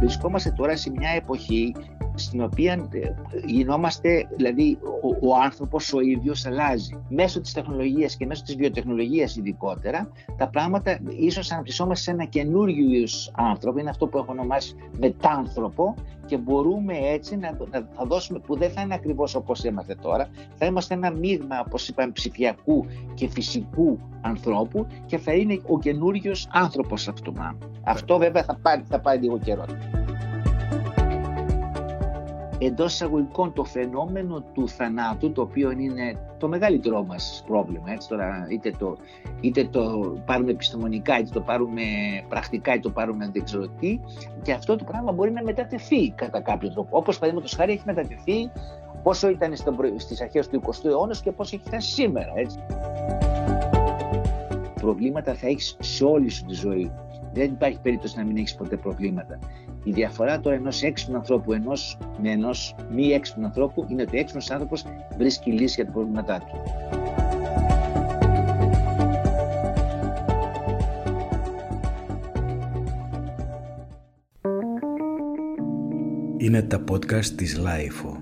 Βρισκόμαστε τώρα σε μια εποχή στην οποία ε, γινόμαστε, δηλαδή ο, ο άνθρωπος ο ίδιος αλλάζει. Μέσω της τεχνολογίας και μέσω της βιοτεχνολογίας ειδικότερα, τα πράγματα ίσως αναπτυσσόμαστε σε ένα καινούριο είδους άνθρωπο, είναι αυτό που έχω ονομάσει μετάνθρωπο και μπορούμε έτσι να, να θα δώσουμε, που δεν θα είναι ακριβώς όπως είμαστε τώρα, θα είμαστε ένα μείγμα, όπως είπαμε, ψηφιακού και φυσικού ανθρώπου και θα είναι ο καινούριος άνθρωπος αυτού. Αυτό βέβαια θα πάρει, θα πάρει λίγο καιρό εντός εισαγωγικών το φαινόμενο του θανάτου, το οποίο είναι το μεγαλύτερό μας πρόβλημα, έτσι τώρα, είτε το, είτε το πάρουμε επιστημονικά, είτε το πάρουμε πρακτικά, είτε το πάρουμε δεν ξέρω τι, και αυτό το πράγμα μπορεί να μετατεθεί κατά κάποιο τρόπο. Όπως παραδείγματος χάρη έχει μετατεθεί πόσο ήταν στις αρχές του 20ου αιώνα και πόσο έχει φτάσει σήμερα. Έτσι. Προβλήματα θα έχεις σε όλη σου τη ζωή. Δεν υπάρχει περίπτωση να μην έχεις ποτέ προβλήματα. Η διαφορά τώρα ενός έξυπνου ανθρώπου ενός, με ενός μη έξυπνου ανθρώπου είναι ότι ο έξυπνος άνθρωπος βρίσκει λύση για τα προβλήματά του. Είναι τα podcast της LIFO.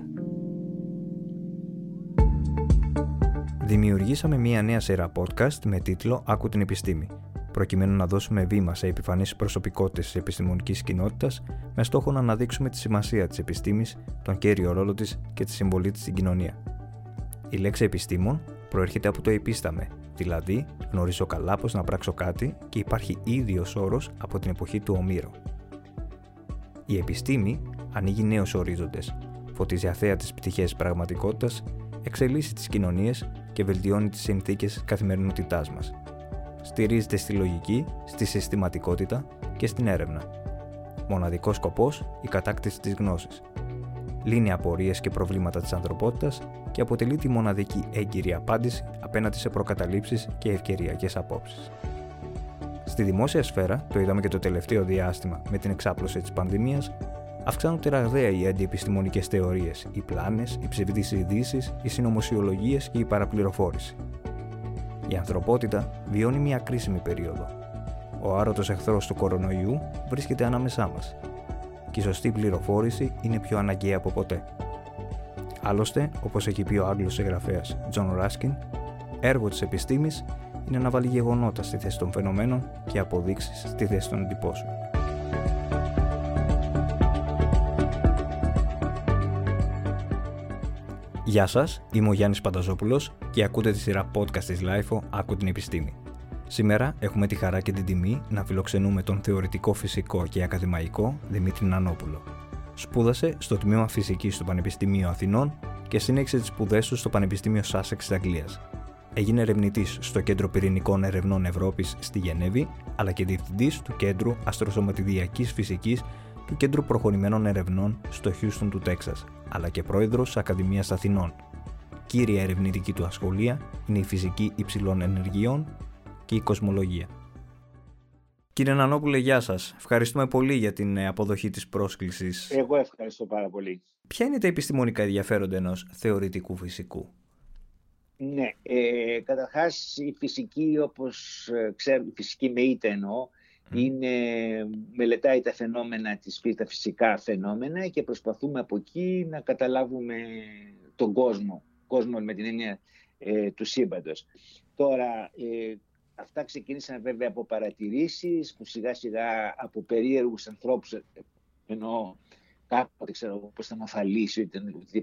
Δημιουργήσαμε μία νέα σειρά podcast με τίτλο «Άκου την επιστήμη» προκειμένου να δώσουμε βήμα σε επιφανείς προσωπικότητες της επιστημονικής κοινότητας με στόχο να αναδείξουμε τη σημασία της επιστήμης, τον κέριο ρόλο της και τη συμβολή της στην κοινωνία. Η λέξη επιστήμον προέρχεται από το επίσταμε, δηλαδή γνωρίζω καλά πώς να πράξω κάτι και υπάρχει ίδιος όρος από την εποχή του Ομήρου. Η επιστήμη ανοίγει νέους ορίζοντες, φωτίζει αθέα τις πτυχές πραγματικότητας, εξελίσσει τις κοινωνίες και βελτιώνει τις συνθήκες καθημερινότητάς μας στηρίζεται στη λογική, στη συστηματικότητα και στην έρευνα. Μοναδικός σκοπός η κατάκτηση της γνώσης. Λύνει απορίες και προβλήματα της ανθρωπότητας και αποτελεί τη μοναδική έγκυρη απάντηση απέναντι σε προκαταλήψεις και ευκαιριακές απόψεις. Στη δημόσια σφαίρα, το είδαμε και το τελευταίο διάστημα με την εξάπλωση της πανδημίας, αυξάνονται ραγδαία οι αντιεπιστημονικές θεωρίες, οι πλάνες, οι ψευδείς ειδήσεις, οι συνωμοσιολογίες και η παραπληροφόρηση. Η ανθρωπότητα βιώνει μια κρίσιμη περίοδο. Ο αόρατος εχθρός του κορονοϊού βρίσκεται ανάμεσά μας και η σωστή πληροφόρηση είναι πιο αναγκαία από ποτέ. Άλλωστε, όπως έχει πει ο Άγγλος συγγραφέας Τζον Ράσκιν, έργο της επιστήμης είναι να βάλει γεγονότα στη θέση των φαινομένων και αποδείξεις στη θέση των εντυπώσεων. Γεια σας, είμαι ο Γιάννης Πανταζόπουλος και ακούτε τη σειρά podcast της LIFO «Άκου την επιστήμη». Σήμερα έχουμε τη χαρά και την τιμή να φιλοξενούμε τον θεωρητικό φυσικό και ακαδημαϊκό Δημήτρη Νανόπουλο. Σπούδασε στο Τμήμα Φυσικής του Πανεπιστημίου Αθηνών και συνέχισε τις σπουδές του στο Πανεπιστήμιο Sussex της Αγγλίας. Έγινε ερευνητής στο Κέντρο Πυρηνικών Ερευνών Ευρώπης στη Γενέβη, αλλά και διευθυντής του Κέντρου Αστροσωματιδιακής Φυσικής του Κέντρου Προχωρημένων Ερευνών στο Χιούστον του Τέξας, αλλά και πρόεδρος Ακαδημίας Αθηνών. Κύρια ερευνητική του ασχολία είναι η φυσική υψηλών ενεργειών και η κοσμολογία. Κύριε Νανόπουλε, γεια σας. Ευχαριστούμε πολύ για την ε, αποδοχή της πρόσκλησης. Εγώ ευχαριστώ πάρα πολύ. Ποια είναι τα επιστημονικά ενδιαφέροντα ενός θεωρητικού φυσικού; Ναι, ε, καταρχάς η φυσική όπως ε, ξέρουμε, η φυσική με είτε εννοώ, είναι, μελετάει τα φαινόμενα της τα φυσικά φαινόμενα και προσπαθούμε από εκεί να καταλάβουμε τον κόσμο, κόσμο με την έννοια ε, του σύμπαντος. Τώρα, ε, αυτά ξεκίνησαν βέβαια από παρατηρήσεις που σιγά σιγά από περίεργους ανθρώπους, ε, ενώ κάποτε ξέρω πώς ήταν ο Φαλής ή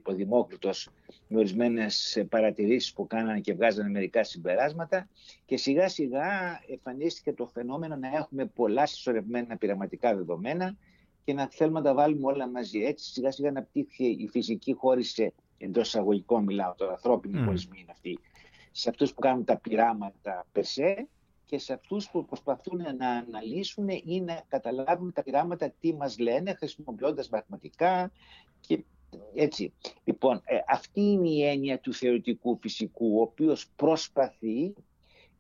ο Δημόκριτος με ορισμένες παρατηρήσεις που κάνανε και βγάζανε μερικά συμπεράσματα και σιγά σιγά εμφανίστηκε το φαινόμενο να έχουμε πολλά συσσωρευμένα πειραματικά δεδομένα και να θέλουμε να τα βάλουμε όλα μαζί. Έτσι σιγά σιγά να πτύχει η φυσική χώρισε εντός εισαγωγικών μιλάω τώρα, ανθρώπινη mm. χωρισμοί είναι αυτοί, σε αυτούς που κάνουν τα πειράματα περσέ και σε αυτούς που προσπαθούν να αναλύσουν ή να καταλάβουν τα πειράματα τι μας λένε χρησιμοποιώντας μαθηματικά και έτσι. Λοιπόν, ε, αυτή είναι η έννοια του θεωρητικού φυσικού, ο οποίος προσπαθεί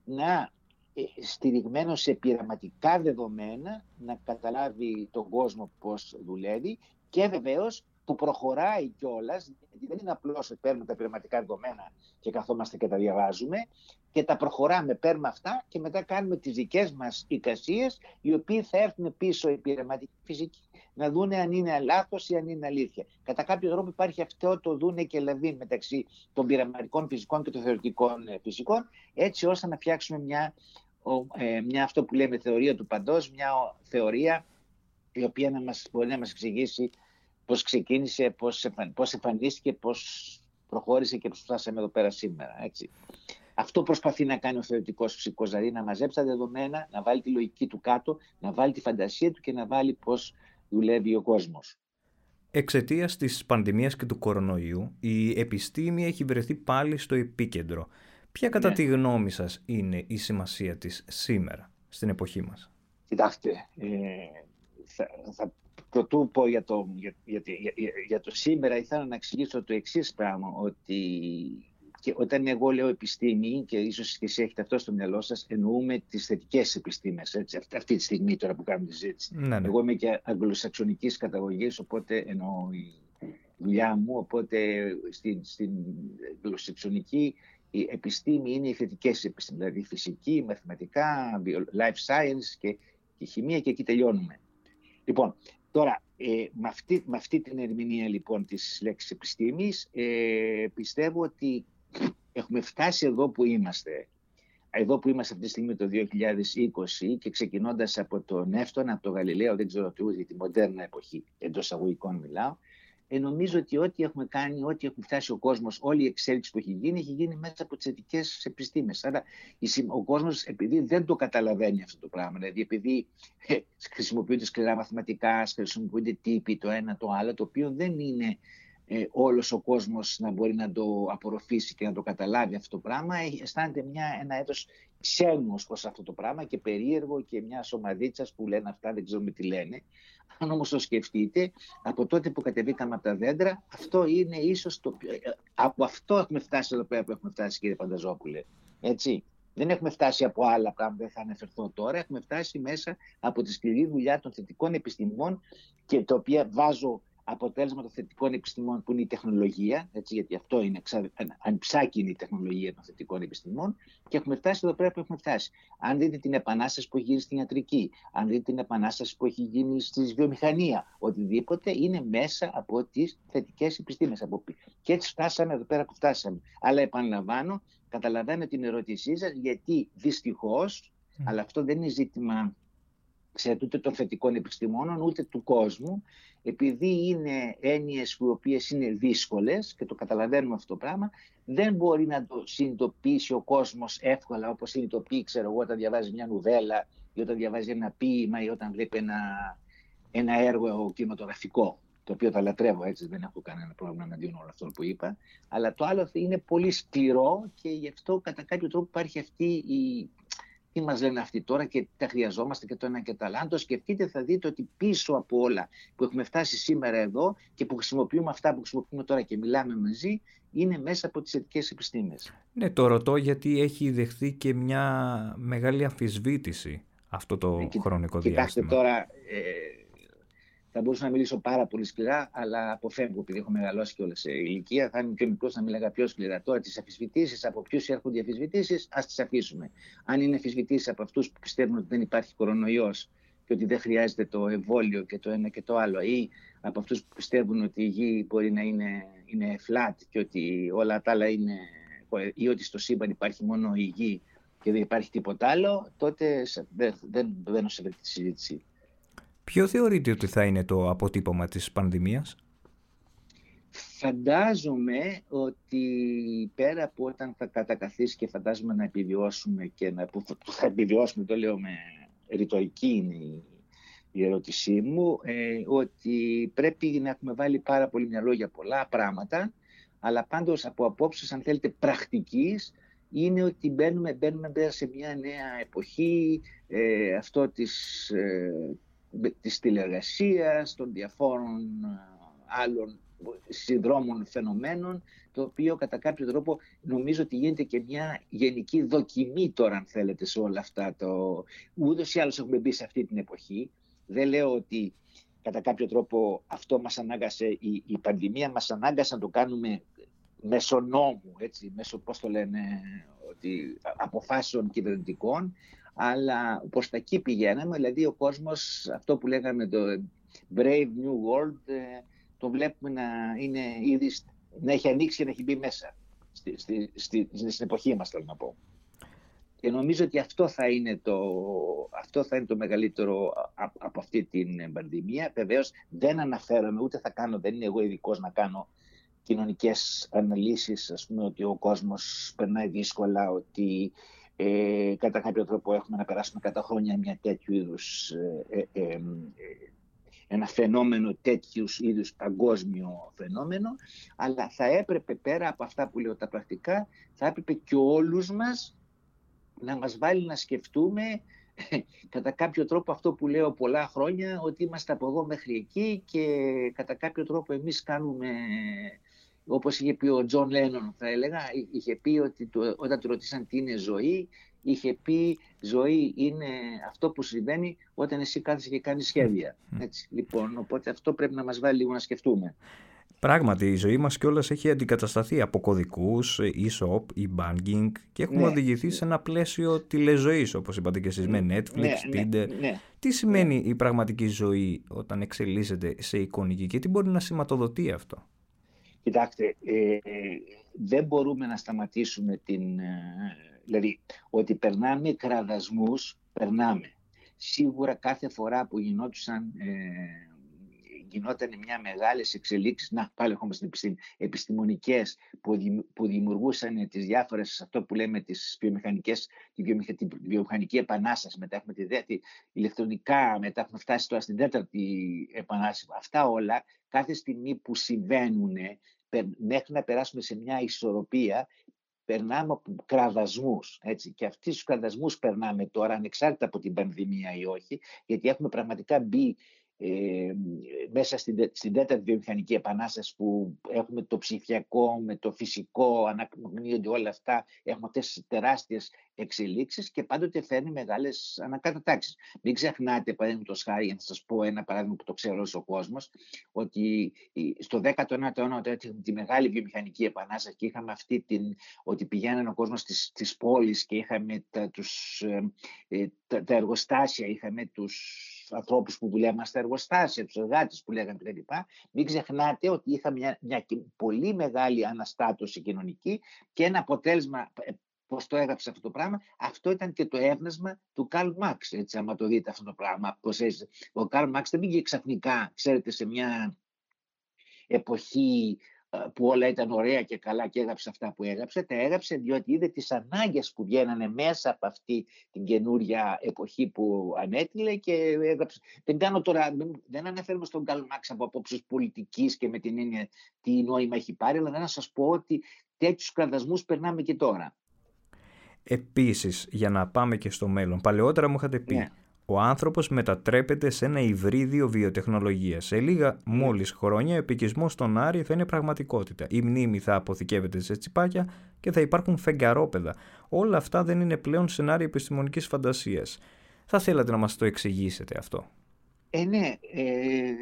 να ε, στηριγμένο σε πειραματικά δεδομένα να καταλάβει τον κόσμο πώς δουλεύει και βεβαίως το προχωράει κιόλας, γιατί δεν είναι απλώς ότι παίρνουμε τα πειραματικά δεδομένα και καθόμαστε και τα διαβάζουμε και τα προχωράμε, παίρνουμε αυτά και μετά κάνουμε τις δικές μας εικασίες, οι οποίοι θα έρθουν πίσω οι πειραματικοί φυσικοί να δούνε αν είναι λάθος ή αν είναι αλήθεια. Κατά κάποιο τρόπο υπάρχει αυτό το δούνε και λαβή μεταξύ των πειραματικών φυσικών και των θεωρητικών ε, φυσικών, έτσι ώστε να φτιάξουμε μια, ε, μια αυτό που λέμε θεωρία του παντός, μια θεωρία η οποία να μας, μπορεί να μας εξηγήσει πώς ξεκίνησε, πώς, πώς εμφανίστηκε, πώς προχώρησε και πώς φτάσαμε εδώ πέρα σήμερα. Έτσι. Αυτό προσπαθεί να κάνει ο θεωρητικός φυσικός, δηλαδή να μαζέψει τα δεδομένα, να βάλει τη λογική του κάτω, να βάλει τη φαντασία του και να βάλει πώς δουλεύει ο κόσμος. Εξαιτίας της πανδημίας και του κορονοϊού, η επιστήμη έχει βρεθεί πάλι στο επίκεντρο. Ποια κατά ναι. τη γνώμη σας είναι η σημασία της σήμερα, στην εποχή μας; Κοιτάξτε, ε, θα, θα πρωτού πω για το, για, για, για, για το σήμερα, ήθελα να εξηγήσω το εξής πράγμα, ότι και όταν εγώ λέω επιστήμη, και ίσως και εσεί έχετε αυτό στο μυαλό σας, εννοούμε τις θετικές επιστήμες. Αυτή τη στιγμή τώρα που κάνουμε τη συζήτηση. Ναι, ναι. Εγώ είμαι και αγγλοσαξονικής καταγωγής, οπότε εννοώ η δουλειά μου. Οπότε στην, στην αγγλοσαξονική η επιστήμη είναι οι θετικές επιστήμες, δηλαδή φυσική, μαθηματικά, life science και, και χημεία, και εκεί τελειώνουμε. Λοιπόν, τώρα ε, με, αυτή, με αυτή την ερμηνεία λοιπόν της λέξης επιστήμης ε, πιστεύω ότι έχουμε φτάσει εδώ που είμαστε. Εδώ που είμαστε αυτή τη στιγμή το 2020 και ξεκινώντας από τον Εύτονα, από τον Γαλιλαίο, δεν ξέρω τι ούτε τη μοντέρνα εποχή, εντός αγωγικών μιλάω, ε, νομίζω ότι ό,τι έχουμε κάνει, ό,τι έχουμε φτάσει ο κόσμος, όλη η εξέλιξη που έχει γίνει, έχει γίνει μέσα από τις θετικές επιστήμες. Άρα ο κόσμος, επειδή δεν το καταλαβαίνει αυτό το πράγμα, δηλαδή επειδή ε, χρησιμοποιούνται σκληρά μαθηματικά, χρησιμοποιούνται τύποι το ένα το άλλο, το οποίο δεν είναι ε, όλος ο κόσμος να μπορεί να το απορροφήσει και να το καταλάβει αυτό το πράγμα, ε, αισθάνεται μια, ένα έτος ξένος προς αυτό το πράγμα και περίεργο και μια ομαδίτσα που λένε αυτά, δεν ξέρουμε τι λένε. Αν όμως το σκεφτείτε, από τότε που κατεβήκαμε από τα δέντρα, αυτό είναι ίσως το πιο... Ε, από αυτό έχουμε φτάσει εδώ πέρα που έχουμε φτάσει κύριε Πανταζόπουλε. Έτσι. Δεν έχουμε φτάσει από άλλα πράγματα, δεν θα αναφερθώ τώρα. Έχουμε φτάσει μέσα από τη σκληρή δουλειά των θετικών επιστημών και το οποίο βάζω αποτέλεσμα των θετικών επιστημών που είναι η τεχνολογία, έτσι, γιατί αυτό είναι ανυψάκι είναι η τεχνολογία των θετικών επιστημών και έχουμε φτάσει εδώ πέρα που έχουμε φτάσει. Αν δείτε την επανάσταση που έχει γίνει στην ιατρική, αν δείτε την επανάσταση που έχει γίνει στη βιομηχανία, οτιδήποτε είναι μέσα από τις θετικές επιστήμες. Και έτσι φτάσαμε εδώ πέρα που φτάσαμε. Αλλά επαναλαμβάνω, καταλαβαίνω την ερώτησή σας, γιατί δυστυχώς, αλλά αυτό δεν είναι ζήτημα ξέρετε, ούτε των θετικών επιστημόνων, ούτε του κόσμου, επειδή είναι έννοιες οι οποίες είναι δύσκολες και το καταλαβαίνουμε αυτό το πράγμα, δεν μπορεί να το συνειδητοποιήσει ο κόσμος εύκολα όπως συνειδητοποιεί, ξέρω εγώ, όταν διαβάζει μια νουβέλα ή όταν διαβάζει ένα ποίημα ή όταν βλέπει ένα, ένα έργο κινηματογραφικό το οποίο τα λατρεύω έτσι, δεν έχω κανένα πρόβλημα αντίον όλο αυτό που είπα. Αλλά το άλλο είναι πολύ σκληρό και γι' αυτό κατά κάποιο τρόπο υπάρχει αυτή η, τι μας λένε αυτοί τώρα και τα χρειαζόμαστε και το ένα και το άλλο. Αν το σκεφτείτε θα δείτε ότι πίσω από όλα που έχουμε φτάσει σήμερα εδώ και που χρησιμοποιούμε αυτά που χρησιμοποιούμε τώρα και μιλάμε μαζί είναι μέσα από τις θετικές επιστήμες. Ναι, το ρωτώ γιατί έχει δεχθεί και μια μεγάλη αμφισβήτηση αυτό το ε, χρονικό διάστημα. Κοιτάξτε τώρα, ε, θα μπορούσα να μιλήσω πάρα πολύ σκληρά, αλλά αποφεύγω επειδή έχω μεγαλώσει και όλες σε ηλικία. Θα είμαι πιο μικρός να μιλάγα πιο σκληρά. Τώρα τις αφισβητήσεις, από ποιους έρχονται οι αφισβητήσεις, ας τις αφήσουμε. Αν είναι αφισβητήσεις από αυτούς που πιστεύουν ότι δεν υπάρχει κορονοϊός και ότι δεν χρειάζεται το εμβόλιο και το ένα και το άλλο, ή από αυτούς που πιστεύουν ότι η γη μπορεί να είναι, είναι flat και ότι όλα τα άλλα είναι. ή ότι στο σύμπαν υπάρχει μόνο η γη και δεν υπάρχει τίποτα άλλο, τότε δεν, δεν μπαίνω σε αυτή τη συζήτηση. Ποιο θεωρείτε ότι θα είναι το αποτύπωμα της πανδημίας; Φαντάζομαι ότι πέρα από όταν θα κατακαθίσει και φαντάζομαι να επιβιώσουμε και να, που θα επιβιώσουμε, το λέω με ρητορική είναι η, ερώτησή μου, ε, ότι πρέπει να έχουμε βάλει πάρα πολύ μυαλό για πολλά πράγματα, αλλά πάντως από απόψεις, αν θέλετε, πρακτικής, είναι ότι μπαίνουμε, μπαίνουμε σε μια νέα εποχή, ε, αυτό της, ε, της τηλεργασίας, των διαφόρων ε, άλλων συνδρόμων φαινομένων, το οποίο κατά κάποιο τρόπο νομίζω ότι γίνεται και μια γενική δοκιμή τώρα, αν θέλετε, σε όλα αυτά. Το... Ούτως ή άλλως έχουμε μπει σε αυτή την εποχή. Δεν λέω ότι κατά κάποιο τρόπο αυτό μας ανάγκασε, η, η πανδημία μας ανάγκασε να το κάνουμε μέσω νόμου, έτσι, μέσω, πώς το λένε, ότι, αποφάσεων κυβερνητικών, αλλά προς τα εκεί πηγαίναμε, δηλαδή ο κόσμος, αυτό που λέγαμε το Brave New World, ε, το βλέπουμε να, είναι ήδη, να έχει ανοίξει και να έχει μπει μέσα στη, στη, στη, στην εποχή μας, θέλω να πω. Και νομίζω ότι αυτό θα είναι το, αυτό θα είναι το μεγαλύτερο από αυτή την πανδημία. Βεβαίως δεν αναφέρομαι, ούτε θα κάνω, δεν είναι εγώ ειδικός να κάνω κοινωνικές αναλύσεις, ας πούμε, ότι ο κόσμος περνάει δύσκολα, ότι ε, κατά κάποιο τρόπο έχουμε να περάσουμε κατά χρόνια μια τέτοιου είδους ε, ε, ε ένα φαινόμενο τέτοιους είδους παγκόσμιο φαινόμενο, αλλά θα έπρεπε πέρα από αυτά που λέω τα πρακτικά, θα έπρεπε και όλους μας να μας βάλει να σκεφτούμε κατά κάποιο τρόπο αυτό που λέω πολλά χρόνια, ότι είμαστε από εδώ μέχρι εκεί και κατά κάποιο τρόπο εμείς κάνουμε, όπως είχε πει ο Τζον Λένον θα έλεγα, είχε πει ότι όταν του ρωτήσαν τι είναι ζωή, είχε πει ζωή είναι αυτό που συμβαίνει όταν εσύ κάθεσαι και κάνεις σχέδια. Έτσι, λοιπόν, οπότε αυτό πρέπει να μας βάλει λίγο να σκεφτούμε. Πράγματι, η ζωή μας κιόλας έχει αντικατασταθεί από κωδικούς, e-shop, e-banking και έχουμε ναι. οδηγηθεί σε ένα πλαίσιο τηλεζωής, όπως είπατε και εσείς, με ναι, Netflix, ναι, Tinder. Ναι, τι σημαίνει η πραγματική ζωή όταν εξελίσσεται σε εικονική και τι μπορεί να σηματοδοτεί αυτό; Κοιτάξτε, ε, δεν μπορούμε να σταματήσουμε την... Ε, δηλαδή, ότι περνάμε κραδασμούς, περνάμε. Σίγουρα κάθε φορά που γινόντουσαν ε, γινόταν μια μεγάλη εξελίξεις, να πάλι έχουμε στην επιστημονικές που, που δημιουργούσαν τις διάφορες, αυτό που λέμε τις βιομηχανικές, τη, τη βιομηχανική επανάσταση, μετά έχουμε τη δεύτερη ηλεκτρονικά, μετά έχουμε φτάσει τώρα στην τέταρτη επανάσταση. Αυτά όλα κάθε στιγμή που συμβαίνουν μέχρι να περάσουμε σε μια ισορροπία περνάμε από κραδασμούς, έτσι, και αυτοί τους κραδασμούς περνάμε τώρα, ανεξάρτητα από την πανδημία ή όχι, γιατί έχουμε πραγματικά μπει ε, μέσα στην, στην τέταρτη βιομηχανική επανάσταση που έχουμε το ψηφιακό με το φυσικό, ανακοινούνται όλα αυτά, έχουμε αυτές τις τεράστιες εξελίξεις και πάντοτε φέρνει μεγάλες ανακατατάξεις. Μην ξεχνάτε, παραδείγματος χάρη, για να σας πω ένα παράδειγμα που το ξέρω ο κόσμος, ότι στο 19ο αιώνα όταν τη μεγάλη βιομηχανική επανάσταση και είχαμε αυτή την, ότι πηγαίνανε ο κόσμος στις, στις πόλεις και είχαμε τα, τους, ε, ε, τα, τα εργοστάσια, είχαμε τους ανθρώπους που δουλεύαν στα εργοστάσια, τους εργάτες που λέγανε κτλ. Μην ξεχνάτε ότι είχαμε μια, μια πολύ μεγάλη αναστάτωση κοινωνική και ένα αποτέλεσμα ε, Πώς το έγραψε αυτό το πράγμα, αυτό ήταν και το έυνασμα του Καρλ Μάξ. Έτσι, άμα το δείτε αυτό το πράγμα. Πώς Ο Καρλ Μάξ δεν πήγε ξαφνικά, ξέρετε, σε μια εποχή ε, που όλα ήταν ωραία και καλά και έγραψε αυτά που έγραψε, τα έγραψε διότι είδε τις ανάγκες που βγαίνανε μέσα από αυτή την καινούρια εποχή που ανέτειλε και έγραψε. Δεν κάνω τώρα, δεν αναφέρομαι στον Καλ Μάξ από απόψεις πολιτικής και με την έννοια τι νόημα έχει πάρει, αλλά να σας πω ότι τέτοιους κραδασμούς περνάμε και τώρα. Επίσης, για να πάμε και στο μέλλον, παλαιότερα μου είχατε πει ναι ο άνθρωπος μετατρέπεται σε ένα υβρίδιο βιοτεχνολογίας. Σε λίγα μόλις χρόνια ο επικισμός στον Άρη θα είναι πραγματικότητα. Η μνήμη θα αποθηκεύεται σε τσιπάκια και θα υπάρχουν φεγγαρόπεδα. Όλα αυτά δεν είναι πλέον σενάρια επιστημονικής φαντασίας. Θα θέλατε να μας το εξηγήσετε αυτό; Ε, ναι, ε,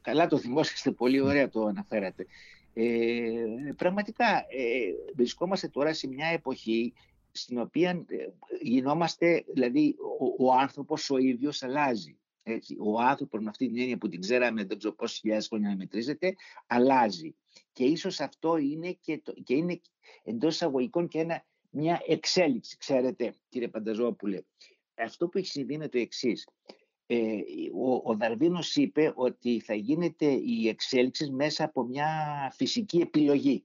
καλά το θυμόσαστε, πολύ ωραία το αναφέρατε. Ε, πραγματικά ε, βρισκόμαστε τώρα σε μια εποχή στην οποία ε, γινόμαστε, δηλαδή ο, ο άνθρωπος ο ίδιος αλλάζει. Έτσι. Ο άνθρωπος με αυτή την έννοια που την ξέραμε δεν ξέρω πόσες χιλιάδες χρόνια να μετρίζεται, αλλάζει. Και ίσως αυτό είναι και, το, και είναι εντός εισαγωγικών και ένα, μια εξέλιξη, ξέρετε κύριε Πανταζόπουλε. Αυτό που έχει συμβεί είναι το εξής. Ε, ο, ο Δαρβίνος είπε ότι θα γίνεται η εξέλιξη μέσα από μια φυσική επιλογή.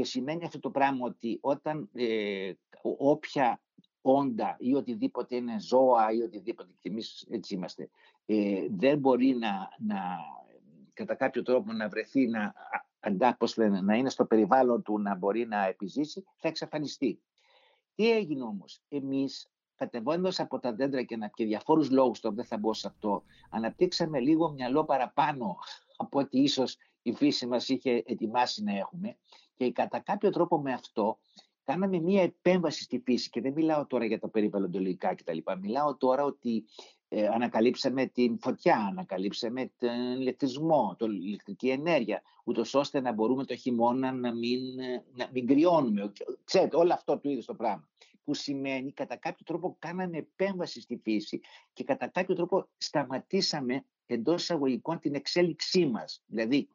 Και σημαίνει αυτό το πράγμα ότι όταν ε, όποια όντα ή οτιδήποτε είναι ζώα ή οτιδήποτε, και εμείς έτσι είμαστε, ε, δεν μπορεί να, να, κατά κάποιο τρόπο να βρεθεί να, αντά, λένε, να είναι στο περιβάλλον του να μπορεί να επιζήσει, θα εξαφανιστεί. Τι έγινε όμως, εμείς κατεβαίνοντας από τα δέντρα και, να, και διαφόρους λόγους, το δεν θα μπω σε αυτό, αναπτύξαμε λίγο μυαλό παραπάνω από ό,τι ίσως η φύση μας είχε ετοιμάσει να έχουμε και κατά κάποιο τρόπο με αυτό κάναμε μία επέμβαση στη φύση και δεν μιλάω τώρα για τα περιβαλλοντολογικά κτλ. Μιλάω τώρα ότι ε, ανακαλύψαμε την φωτιά, ανακαλύψαμε τον ηλεκτρισμό, την ηλεκτρική ενέργεια, ούτως ώστε να μπορούμε το χειμώνα να μην, ε, να μην κρυώνουμε. Ξέρετε, όλο αυτό του είδους το πράγμα. Που σημαίνει κατά κάποιο τρόπο κάναμε επέμβαση στη φύση και κατά κάποιο τρόπο σταματήσαμε εντός εισαγωγικών την εξέλιξή μας. Δηλαδή,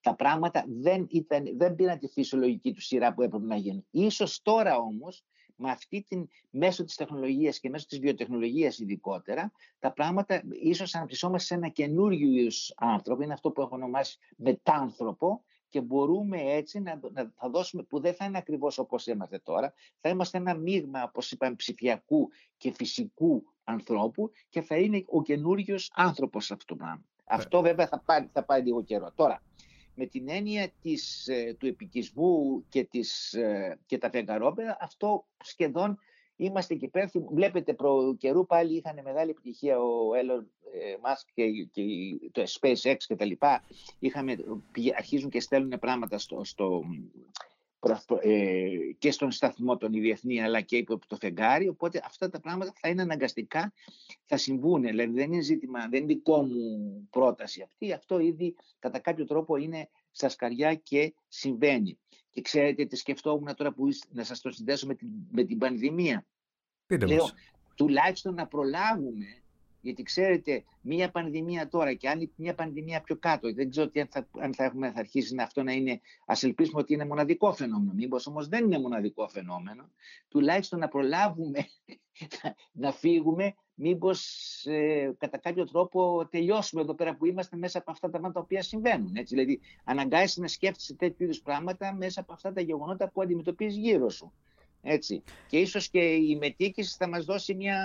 τα πράγματα δεν, ήταν, δεν πήραν τη φυσιολογική τους σειρά που έπρεπε να γίνει. Ίσως τώρα όμως με αυτή την, μέσω της τεχνολογίας και μέσω της βιοτεχνολογίας ειδικότερα, τα πράγματα ίσως αναπτυσσόμαστε σε ένα καινούριο είδους άνθρωπο, είναι αυτό που έχω ονομάσει μετάνθρωπο, και μπορούμε έτσι να, να θα δώσουμε, που δεν θα είναι ακριβώς όπως είμαστε τώρα, θα είμαστε ένα μείγμα, όπως είπαμε, ψηφιακού και φυσικού ανθρώπου και θα είναι ο καινούριος άνθρωπος αυτό το πράγμα. Αυτό βέβαια θα πάρει, θα πάρει λίγο καιρό. Τώρα, με την έννοια της, ε, του επικισμού και, της, ε, και τα φεγγαρόπεδα, αυτό σχεδόν είμαστε και πέρα. Βλέπετε προ καιρού πάλι είχαν μεγάλη επιτυχία ο Elon Musk και, και το SpaceX και τα λοιπά. Είχαμε, αρχίζουν και στέλνουν πράγματα στο, στο, ε, και στον σταθμό τον διεθνή αλλά και υπό το φεγγάρι οπότε αυτά τα πράγματα θα είναι αναγκαστικά θα συμβούν δηλαδή δεν είναι ζήτημα δεν είναι δικό μου πρόταση αυτή. Αυτό ήδη κατά κάποιο τρόπο είναι στα σκαριά και συμβαίνει. Και ξέρετε τι σκεφτόμουν τώρα που να σας το συνδέσω με την, με την πανδημία. Πείτε Λέω, τουλάχιστον να προλάβουμε γιατί ξέρετε, μία πανδημία τώρα και άλλη μια πανδημία πιο κάτω, δεν ξέρω τι αν θα, αν θα, έχουμε, θα αρχίσει να αυτό να είναι, ας ελπίσουμε ότι είναι μοναδικό φαινόμενο. Μήπως όμως δεν είναι μοναδικό φαινόμενο, τουλάχιστον να προλάβουμε να φύγουμε, μήπως ε, κατά κάποιο τρόπο τελειώσουμε εδώ πέρα που είμαστε μέσα από αυτά τα πράγματα τα οποία συμβαίνουν. Έτσι. Δηλαδή, αναγκάζεσαι να σκέφτεσαι τέτοιου είδους πράγματα μέσα από αυτά τα γεγονότα που αντιμετωπίζεις γύρω σου. Έτσι. Και ίσως και η μετήκηση θα μας δώσει μια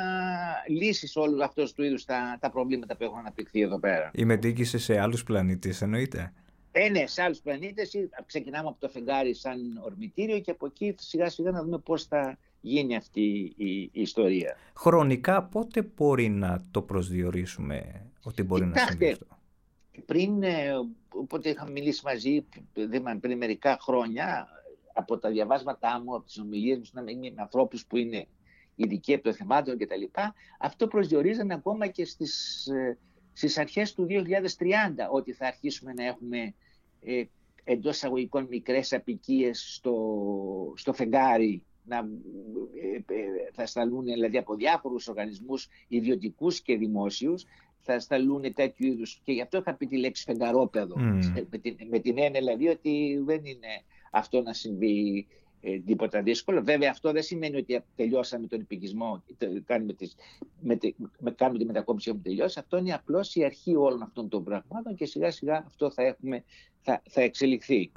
λύση σε όλους αυτούς του είδους τα, τα προβλήματα που έχουν αναπτυχθεί εδώ πέρα. Η μετήκηση σε άλλους πλανήτες εννοείται. Ε, ναι, σε άλλους πλανήτες. Ξεκινάμε από το φεγγάρι σαν ορμητήριο και από εκεί σιγά σιγά να δούμε πώς θα γίνει αυτή η, ιστορία. Χρονικά πότε μπορεί να το προσδιορίσουμε ότι μπορεί να συμβεί αυτό; Πριν, ε, όποτε είχαμε μιλήσει μαζί πριν μερικά χρόνια, από τα διαβάσματά μου, από τις ομιλίες μου, να με ανθρώπους που είναι ειδικοί από το θεμάτων κτλ. Αυτό προσδιορίζανε ακόμα και στις, ε, στις αρχές του 2030 ότι θα αρχίσουμε να έχουμε ε, εντός εισαγωγικών μικρές απικίες στο, στο φεγγάρι να, ε, ε, θα σταλούν δηλαδή από διάφορους οργανισμούς ιδιωτικούς και δημόσιους θα σταλούν τέτοιου είδους. Και γι' αυτό είχα πει τη λέξη φεγγαρόπεδο. Mm. Με, την, με την έννοια δηλαδή ότι δεν είναι αυτό να συμβεί ε, τίποτα δύσκολο. Βέβαια αυτό δεν σημαίνει ότι τελειώσαμε τον επικισμό, κάνουμε, τις, με, με, κάνουμε τη μετακόμιση που τελειώσει. Αυτό είναι απλώς η αρχή όλων αυτών των πραγμάτων και σιγά σιγά αυτό θα, έχουμε, θα, θα εξελιχθεί.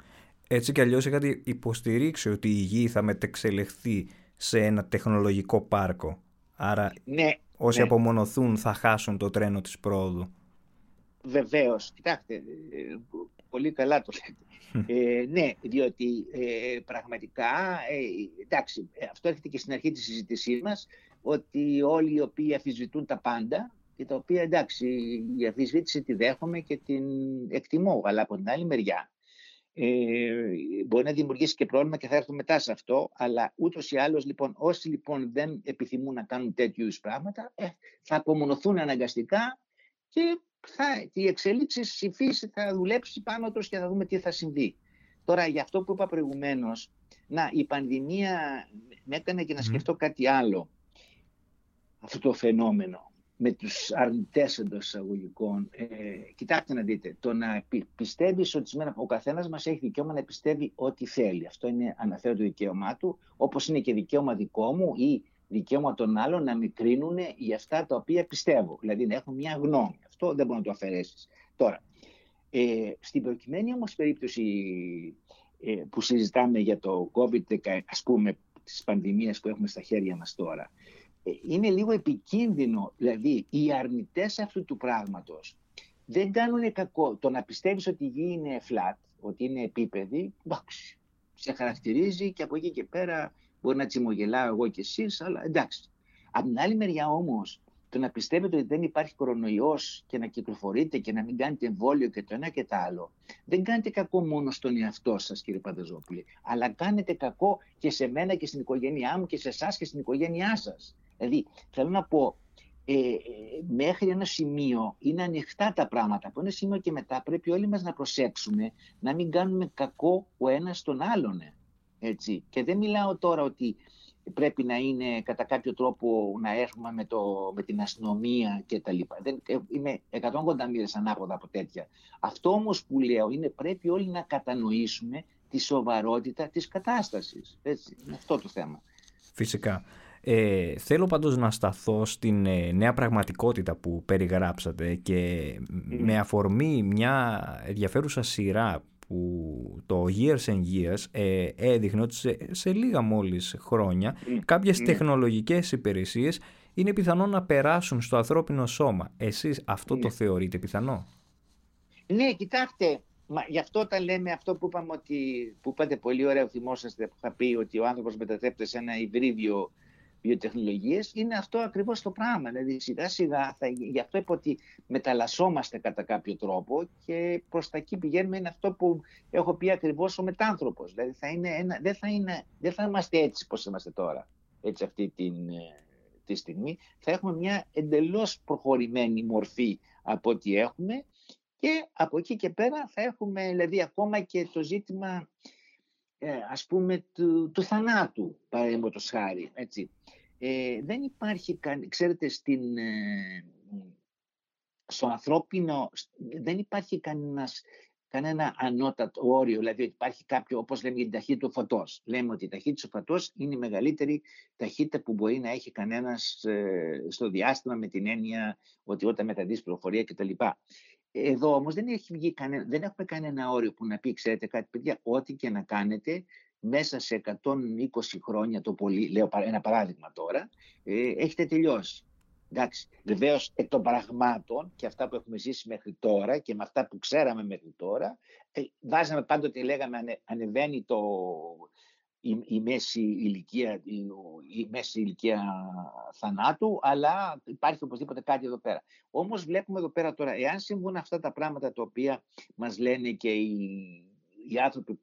Έτσι κι αλλιώς είχατε υποστηρίξει ότι η γη θα μετεξελιχθεί σε ένα τεχνολογικό πάρκο. Άρα ναι, όσοι ναι. απομονωθούν θα χάσουν το τρένο της πρόοδου. Βεβαίως. Κοιτάξτε, ε, πολύ καλά το λέτε. Ε, ναι, διότι ε, πραγματικά, ε, εντάξει, ε, αυτό έρχεται και στην αρχή της συζήτησής μας, ότι όλοι οι οποίοι αφισβητούν τα πάντα, και τα οποία εντάξει, η αφισβήτηση τη δέχομαι και την εκτιμώ, αλλά από την άλλη μεριά, ε, μπορεί να δημιουργήσει και πρόβλημα και θα έρθω μετά σε αυτό, αλλά ούτως ή άλλως λοιπόν, όσοι λοιπόν δεν επιθυμούν να κάνουν τέτοιου πράγματα, ε, θα απομονωθούν αναγκαστικά και θα, η εξέλιξη, η φύση θα δουλέψει πάνω τους και θα δούμε τι θα συμβεί. Τώρα, για αυτό που είπα προηγουμένως, να, η πανδημία με έκανε και να σκεφτώ κάτι άλλο. Αυτό το φαινόμενο με τους αρνητές εντός εισαγωγικών. Ε, κοιτάξτε να δείτε, το να πιστεύεις ότι σήμερα ο καθένας μας έχει δικαίωμα να πιστεύει ό,τι θέλει. Αυτό είναι αναφέρον το δικαίωμά του, όπως είναι και δικαίωμα δικό μου ή δικαίωμα των άλλων να με κρίνουν για αυτά τα οποία πιστεύω. Δηλαδή να έχουν μια γνώμη. Αυτό δεν μπορεί να το αφαιρέσεις. Τώρα, ε, στην προκειμένη όμως περίπτωση ε, που συζητάμε για το COVID, ας πούμε, της πανδημίας που έχουμε στα χέρια μας τώρα, ε, είναι λίγο επικίνδυνο, δηλαδή οι αρνητές αυτού του πράγματος δεν κάνουν κακό. Το να πιστεύεις ότι η γη είναι flat, ότι είναι επίπεδη, εντάξει, σε χαρακτηρίζει και από εκεί και πέρα μπορεί να τσιμογελάω εγώ και εσείς, αλλά εντάξει. Από την άλλη μεριά όμως, το να πιστεύετε ότι δεν υπάρχει κορονοϊός και να κυκλοφορείτε και να μην κάνετε εμβόλιο και το ένα και το άλλο, δεν κάνετε κακό μόνο στον εαυτό σας κύριε Πανταζόπουλη, αλλά κάνετε κακό και σε μένα και στην οικογένειά μου και σε εσάς και στην οικογένειά σας. Δηλαδή, θέλω να πω, ε, μέχρι ένα σημείο είναι ανοιχτά τα πράγματα. Από ένα σημείο και μετά πρέπει όλοι μας να προσέξουμε να μην κάνουμε κακό ο ένας τον άλλον. Έτσι. Και δεν μιλάω τώρα ότι πρέπει να είναι κατά κάποιο τρόπο να έρχομαι με, το, με την αστυνομία και τα λοιπά. Δεν, ε, είμαι 180 μοίρες ανάποδα από τέτοια. Αυτό όμως που λέω είναι πρέπει όλοι να κατανοήσουμε τη σοβαρότητα της κατάστασης. Έτσι, είναι αυτό το θέμα. Φυσικά. Ε, θέλω πάντως να σταθώ στην ε, νέα πραγματικότητα που περιγράψατε και με αφορμή μια ενδιαφέρουσα σειρά που το Years and Years ε, έδειχνε ότι σε, λίγα μόλις χρόνια mm. κάποιες mm. τεχνολογικές υπηρεσίες είναι πιθανό να περάσουν στο ανθρώπινο σώμα. Εσείς αυτό το θεωρείτε πιθανό; Ναι, κοιτάξτε, Μα, γι' αυτό όταν λέμε αυτό που είπαμε ότι, που είπατε πολύ ωραία, θυμόσαστε που θα πει ότι ο άνθρωπος μετατρέπεται σε ένα υβρίδιο βιοτεχνολογίες, είναι αυτό ακριβώς το πράγμα. Δηλαδή σιγά σιγά, θα, γι' αυτό είπα ότι μεταλλασσόμαστε κατά κάποιο τρόπο και προς τα εκεί πηγαίνουμε είναι αυτό που έχω πει ακριβώς ο μετάνθρωπος. Δηλαδή θα είναι ένα, δεν, θα είναι, δεν θα είμαστε έτσι πώς είμαστε τώρα, έτσι αυτή την, ε, τη στιγμή. Θα έχουμε μια εντελώς προχωρημένη μορφή από ό,τι έχουμε και από εκεί και πέρα θα έχουμε δηλαδή ακόμα και το ζήτημα ε, ας πούμε του, του θανάτου παραδείγματος χάρη έτσι. Ε, δεν υπάρχει, ξέρετε στην, ε, στο ανθρώπινο δεν υπάρχει κανένας, κανένα ανώτατο όριο, δηλαδή ότι υπάρχει κάποιο, όπως λέμε για την ταχύτητα του φωτός. Λέμε ότι η ταχύτητα του φωτός είναι η μεγαλύτερη ταχύτητα που μπορεί να έχει κανένας ε, στο διάστημα με την έννοια ότι όταν μεταδείς πληροφορία κτλ. Εδώ όμως δεν, έχει βγει κανένα, δεν έχουμε κανένα όριο που να πει, ξέρετε κάτι παιδιά, ό,τι και να κάνετε μέσα σε 120 χρόνια το πολύ, λέω ένα παράδειγμα τώρα, ε, έχετε τελειώσει. Εντάξει, βεβαίως εκ των πραγμάτων και αυτά που έχουμε ζήσει μέχρι τώρα και με αυτά που ξέραμε μέχρι τώρα, ε, βάζαμε πάντοτε, λέγαμε, ανε, ανεβαίνει το, η, η, μέση ηλικία, η, η, μέση ηλικία θανάτου, αλλά υπάρχει οπωσδήποτε κάτι εδώ πέρα. Όμως βλέπουμε εδώ πέρα τώρα, εάν συμβούν αυτά τα πράγματα τα οποία μας λένε και οι, οι άνθρωποι,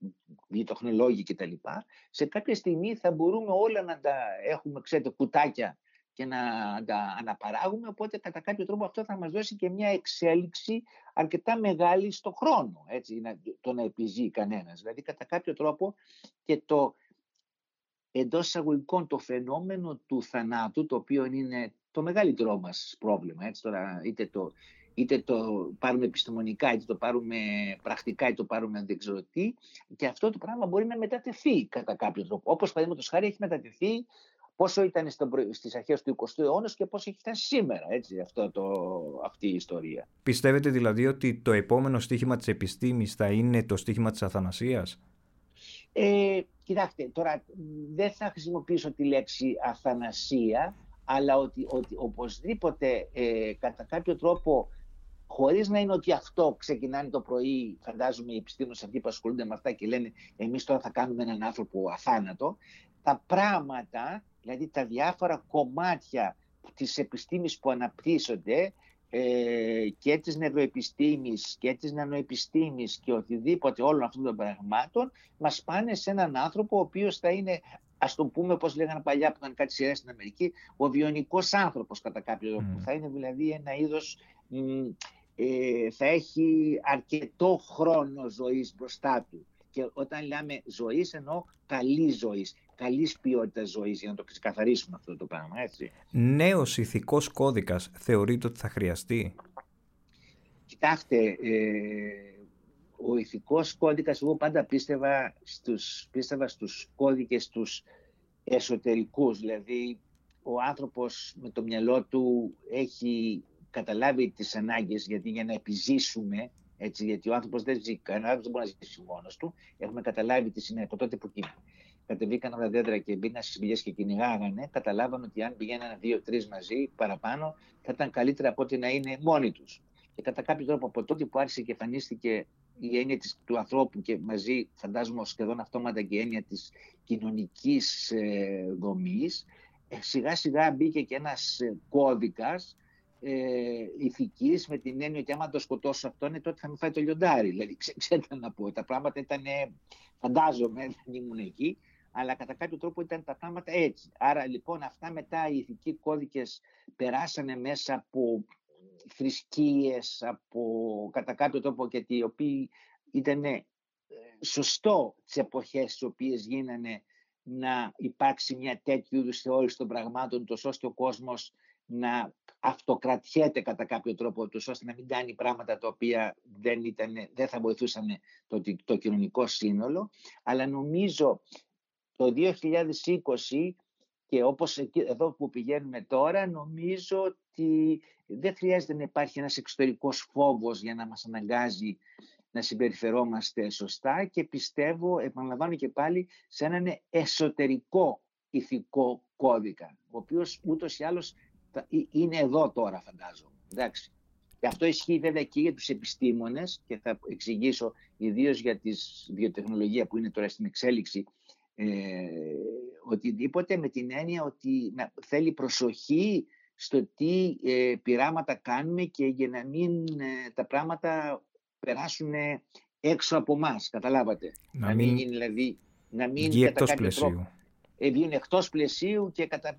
οι τεχνολόγοι κτλ. Σε κάποια στιγμή θα μπορούμε όλα να τα έχουμε, ξέρετε, κουτάκια και να τα αναπαράγουμε, οπότε κατά κάποιο τρόπο αυτό θα μας δώσει και μια εξέλιξη αρκετά μεγάλη στο χρόνο, έτσι, να, το να επιζεί κανένας. Δηλαδή κατά κάποιο τρόπο και το εντός εισαγωγικών το φαινόμενο του θανάτου, το οποίο είναι το μεγαλύτερό μας πρόβλημα, έτσι τώρα είτε το, είτε το πάρουμε επιστημονικά, είτε το πάρουμε πρακτικά, είτε το πάρουμε δεν ξέρω τι, και αυτό το πράγμα μπορεί να μετατεθεί κατά κάποιο τρόπο. Όπως παραδείγματος χάρη έχει μετατεθεί πόσο ήταν στις αρχές του 20ου αιώνας και πόσο έχει φτάσει σήμερα, έτσι, αυτό το, αυτή η ιστορία. Πιστεύετε δηλαδή ότι το επόμενο στίχημα της επιστήμης θα είναι το στίχημα της αθανασίας; Ε, κοιτάξτε, τώρα δεν θα χρησιμοποιήσω τη λέξη αθανασία, αλλά ότι, ότι οπωσδήποτε ε, κατά κάποιο τρόπο χωρίς να είναι ότι αυτό ξεκινάνε το πρωί, φαντάζομαι οι επιστήμονες αυτοί που ασχολούνται με αυτά και λένε εμείς τώρα θα κάνουμε έναν άνθρωπο αθάνατο, τα πράγματα, δηλαδή τα διάφορα κομμάτια της επιστήμης που αναπτύσσονται ε, και της νευροεπιστήμης και της νανοεπιστήμης και οτιδήποτε όλων αυτών των πραγμάτων μας πάνε σε έναν άνθρωπο ο οποίος θα είναι ας το πούμε όπως λέγανε παλιά που ήταν κάτι σειρές στην Αμερική, ο βιονικός άνθρωπος κατά κάποιο τρόπο. Θα είναι δηλαδή ένα είδος. Ε, θα έχει αρκετό χρόνο ζωής μπροστά του. Και όταν λέμε ζωής εννοώ καλή ζωής καλής ποιότητας ζωής, για να το ξεκαθαρίσουμε αυτό το πράγμα, έτσι. Νέος ηθικός κώδικας θεωρείτε ότι θα χρειαστεί; Κοιτάξτε, ε, ο ηθικός κώδικας, εγώ πάντα πίστευα στους, πίστευα στους κώδικες τους εσωτερικούς, δηλαδή ο άνθρωπος με το μυαλό του έχει καταλάβει τις ανάγκες γιατί για να επιζήσουμε, έτσι, γιατί ο άνθρωπος δεν ζει, κανένα δεν μπορεί να ζήσει μόνος του, έχουμε καταλάβει τι σημαίνει από τότε που κατεβήκαν από τα δέντρα και μπήκαν στις πηγέ και κυνηγάγανε, καταλάβαμε ότι αν πηγαίνανε δύο-τρει μαζί παραπάνω, θα ήταν καλύτερα από ότι να είναι μόνοι τους. Και κατά κάποιο τρόπο από τότε που άρχισε και εμφανίστηκε η έννοια της, του ανθρώπου και μαζί φαντάζομαι σχεδόν αυτόματα και η έννοια της κοινωνικής ε, δομής, ε, σιγά σιγά μπήκε και ένας ε, κώδικας ε, ηθικής με την έννοια ότι άμα το σκοτώσω αυτόν τότε θα με φάει το λιοντάρι. Δηλαδή ξέρετε να πω, τα πράγματα ήταν, φαντάζομαι, δεν ήμουν εκεί, αλλά κατά κάποιο τρόπο ήταν τα πράγματα έτσι. Άρα λοιπόν αυτά μετά οι ηθικοί κώδικες περάσανε μέσα από θρησκείες, από κατά κάποιο τρόπο και οι οποίοι ήταν ε, σωστό τις εποχές στις οποίες γίνανε να υπάρξει μια τέτοιου είδους θεώρηση των πραγμάτων, τόσο ώστε ο κόσμος να αυτοκρατιέται κατά κάποιο τρόπο, τόσο ώστε να μην κάνει πράγματα τα οποία δεν, ήταν, δεν θα βοηθούσαν το, το κοινωνικό σύνολο. Αλλά νομίζω το 2020 και όπως εδώ που πηγαίνουμε τώρα, νομίζω ότι δεν χρειάζεται να υπάρχει ένας εξωτερικός φόβος για να μας αναγκάζει να συμπεριφερόμαστε σωστά και πιστεύω, επαναλαμβάνω και πάλι, σε έναν εσωτερικό ηθικό κώδικα, ο οποίος ούτως ή άλλως είναι εδώ τώρα φαντάζομαι. Εντάξει. Και αυτό ισχύει βέβαια και για τους επιστήμονες και θα εξηγήσω ιδίως για τη βιοτεχνολογία που είναι τώρα στην εξέλιξη ε, οτιδήποτε με την έννοια ότι να, θέλει προσοχή στο τι ε, πειράματα κάνουμε και για να μην ε, τα πράγματα περάσουν έξω από εμάς. Καταλάβατε. Να, να μην, γίνει δηλαδή. Να μην βγει εκτός πλαισίου. Τρόπο, ε, βγουν εκτός πλαισίου και κατά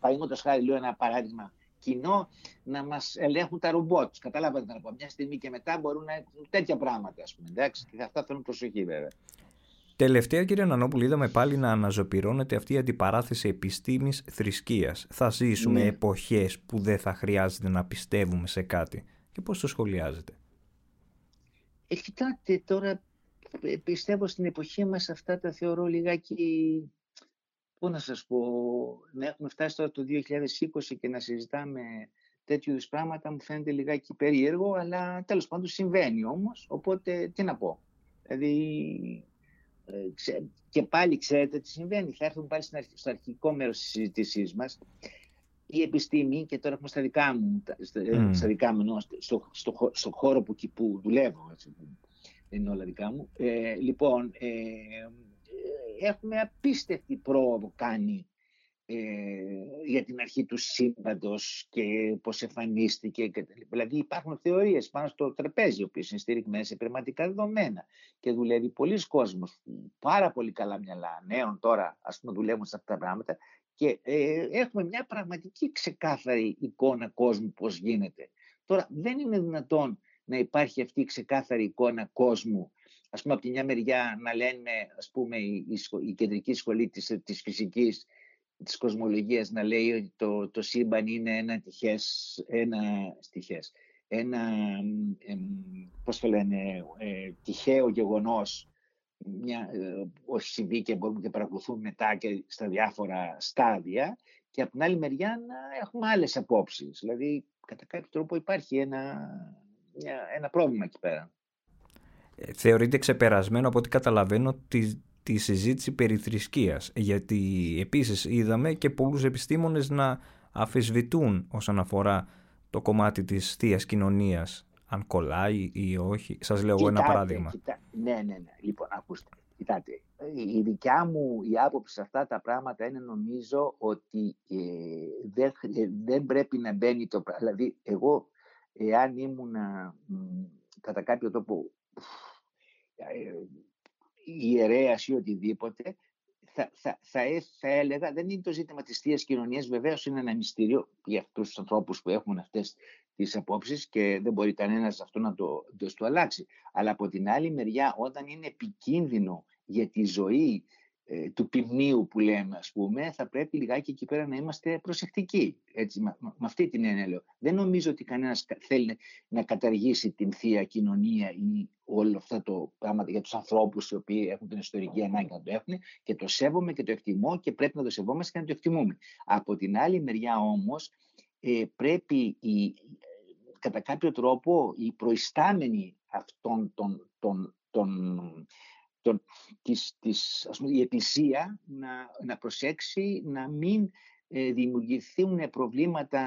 Παραδείγματο χάρη, λέω ένα παράδειγμα κοινό, να μας ελέγχουν τα ρομπότ. Καταλάβατε να πω. Μια στιγμή και μετά μπορούν να έχουν τέτοια πράγματα, ας πούμε. Εντάξει, και αυτά θέλουν προσοχή, βέβαια. Τελευταία, κύριε Νανόπουλη, είδαμε πάλι να αναζωπηρώνεται αυτή η αντιπαράθεση επιστήμης θρησκείας. Θα ζήσουμε ναι. εποχές που δεν θα χρειάζεται να πιστεύουμε σε κάτι. Και πώς το σχολιάζετε; Ε, κοιτάτε, τώρα ε, πιστεύω στην εποχή μας αυτά τα θεωρώ λιγάκι, πού να σας πω, να έχουμε φτάσει τώρα το 2020 και να συζητάμε τέτοιου είδους πράγματα μου φαίνεται λιγάκι περίεργο, αλλά τέλος πάντων συμβαίνει όμως, οπότε τι να πω. Δηλαδή ε, και πάλι ξέρετε τι συμβαίνει. Θα έρθουμε πάλι στο αρχικό μέρος της συζήτησής μας. Η επιστήμη, και τώρα έχουμε στα δικά μου, mm. στα δικά μου στο, στο, στο, χώρο που, που δουλεύω, έτσι, δεν είναι όλα δικά μου. Ε, λοιπόν, ε, ε, έχουμε απίστευτη πρόοδο κάνει ε, για την αρχή του σύμπαντος και πώς εμφανίστηκε. Δηλαδή υπάρχουν θεωρίες πάνω στο τραπέζι, οι οποίες είναι στηριγμένες σε πνευματικά δεδομένα και δουλεύει πολλοί κόσμος, πάρα πολύ καλά μυαλά νέων τώρα, ας πούμε δουλεύουν σε αυτά τα πράγματα και ε, έχουμε μια πραγματική ξεκάθαρη εικόνα κόσμου πώς γίνεται. Τώρα δεν είναι δυνατόν να υπάρχει αυτή η ξεκάθαρη εικόνα κόσμου ας πούμε από τη μια μεριά να λένε ας πούμε η, η, κεντρική σχολή της, της φυσικής της κοσμολογίας να λέει ότι το, το σύμπαν είναι ένα τυχές, ένα στοιχές, ένα, ε, πώς το λένε, ε, τυχαίο γεγονός, μια, ε, όχι συμβεί και μπορούμε να παρακολουθούμε μετά και στα διάφορα στάδια και από την άλλη μεριά να έχουμε άλλες απόψεις. Δηλαδή, κατά κάποιο τρόπο υπάρχει ένα, μια, ένα πρόβλημα εκεί πέρα. Ε, θεωρείται ξεπερασμένο από ό,τι καταλαβαίνω τη, τη συζήτηση περί θρησκείας, γιατί επίσης είδαμε και πολλούς επιστήμονες να αφισβητούν όσον αφορά το κομμάτι της θεία κοινωνίας, αν κολλάει ή όχι. Σας λέω κοιτάτε, ένα παράδειγμα. Κοιτά... Ναι, ναι, ναι. Λοιπόν, ακούστε. Κοιτάτε, η δικιά μου η άποψη σε αυτά τα πράγματα είναι νομίζω ότι ε, δεν, ε, δεν πρέπει να μπαίνει το πράγμα. Δηλαδή, εγώ, εάν ήμουν κατά κάποιο τρόπο ε, ιερέας ή οτιδήποτε, θα, θα, θα, θα, έλεγα, δεν είναι το ζήτημα της Θείας Κοινωνίας, βεβαίως είναι ένα μυστήριο για αυτούς τους ανθρώπους που έχουν αυτές τις απόψεις και δεν μπορεί κανένας αυτό να το, το, το αλλάξει. Αλλά από την άλλη μεριά, όταν είναι επικίνδυνο για τη ζωή ε, του ποιμνίου που λέμε, ας πούμε, θα πρέπει λιγάκι εκεί πέρα να είμαστε προσεκτικοί. Έτσι, με, αυτή την έννοια λέω. Δεν νομίζω ότι κανένας θέλει να καταργήσει την θεία κοινωνία ή όλο αυτό το πράγμα για τους ανθρώπους οι οποίοι έχουν την ιστορική ανάγκη να το έχουν και το σέβομαι και το εκτιμώ και πρέπει να το σεβόμαστε και να το εκτιμούμε. Από την άλλη μεριά όμως ε, πρέπει η, κατά κάποιο τρόπο οι προϊστάμενοι αυτών των, των, των τον, της, της, ας πούμε, η Εκκλησία να, να προσέξει να μην ε, δημιουργηθούν προβλήματα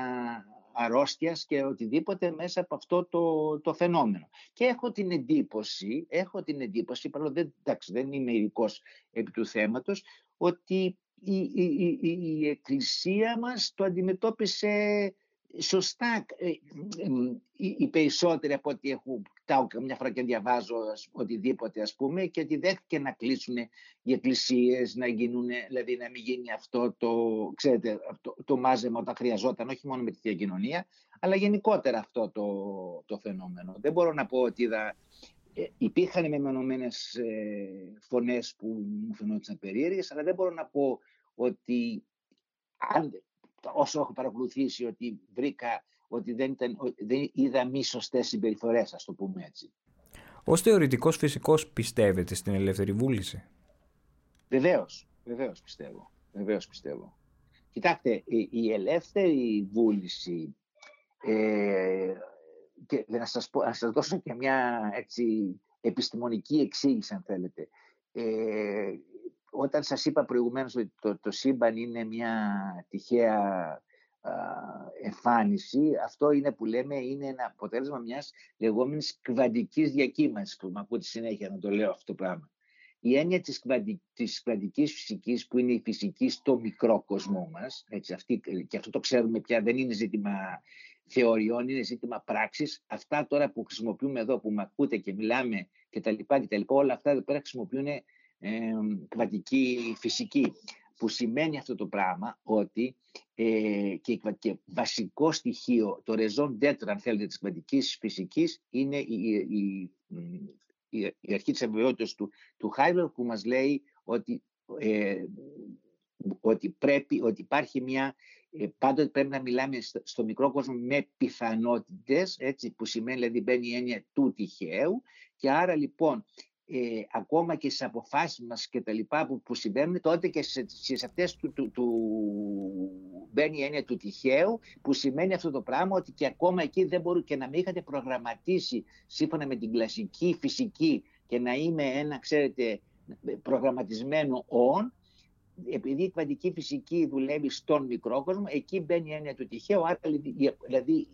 αρρώστιας και οτιδήποτε μέσα από αυτό το, το φαινόμενο. Και έχω την εντύπωση, έχω την εντύπωση, παρόλο δεν, εντάξει, δεν είμαι ειδικός επί του θέματος, ότι η, η, η, η Εκκλησία μας το αντιμετώπισε σωστά ε, οι περισσότεροι από ό,τι έχουν κοιτάω μια φορά και διαβάζω οτιδήποτε ας πούμε και ότι δέχτηκε να κλείσουν οι εκκλησίες, να γίνουν, δηλαδή να μην γίνει αυτό το, ξέρετε, το, το μάζεμα όταν χρειαζόταν, όχι μόνο με τη Θεία Κοινωνία, αλλά γενικότερα αυτό το, το φαινόμενο. Δεν μπορώ να πω ότι είδα, ε, υπήρχαν μεμονωμένες ε, φωνές που μου φαινόταν περίεργες, αλλά δεν μπορώ να πω ότι αν, όσο έχω παρακολουθήσει ότι βρήκα ότι δεν, ήταν, δεν είδα μη σωστές συμπεριφορές, ας το πούμε έτσι. Ω θεωρητικός φυσικός, πιστεύετε στην ελεύθερη βούληση; Βεβαίως, βεβαίως πιστεύω. Βεβαίως πιστεύω. Κοιτάξτε, η ελεύθερη βούληση ε, και να σας, πω, να σας δώσω και μια έτσι, επιστημονική εξήγηση αν θέλετε. Ε, όταν σας είπα προηγουμένως ότι το, το σύμπαν είναι μια τυχαία εμφάνιση, αυτό είναι που λέμε είναι ένα αποτέλεσμα μιας λεγόμενης κβαντικής διακύμανσης που με ακούτε συνέχεια να το λέω αυτό το πράγμα. Η έννοια της, κβαντι, της κβαντικής φυσικής που είναι η φυσική στο μικρό κόσμο μας, έτσι, αυτή, και αυτό το ξέρουμε πια δεν είναι ζήτημα θεωριών, είναι ζήτημα πράξης. Αυτά τώρα που χρησιμοποιούμε εδώ, που με ακούτε και μιλάμε και τα λοιπά και τα λοιπά, όλα αυτά εδώ πέρα χρησιμοποιούν ε, κβαντική φυσική που σημαίνει αυτό το πράγμα ότι ε, και, και, βασικό στοιχείο, το raison d'être αν θέλετε της κβαντικής φυσικής είναι η, η, η, η αρχή της αβεβαιότητας του, του Χάιμπερ που μας λέει ότι, ε, ότι πρέπει, ότι υπάρχει μια, ε, πάντοτε πρέπει να μιλάμε στο, στο, μικρό κόσμο με πιθανότητες, έτσι, που σημαίνει δηλαδή μπαίνει η έννοια του τυχαίου. Και άρα λοιπόν ε, ακόμα και στις αποφάσεις μας και τα λοιπά που, που συμβαίνουν τότε και σε, σε αυτές του, του, του, μπαίνει η έννοια του τυχαίου που σημαίνει αυτό το πράγμα ότι και ακόμα εκεί δεν μπορούν και να μην είχατε προγραμματίσει σύμφωνα με την κλασική φυσική και να είμαι ένα ξέρετε προγραμματισμένο on επειδή η κβαντική φυσική δουλεύει στον μικρό κόσμο, εκεί μπαίνει η έννοια του τυχαίου, άρα δηλαδή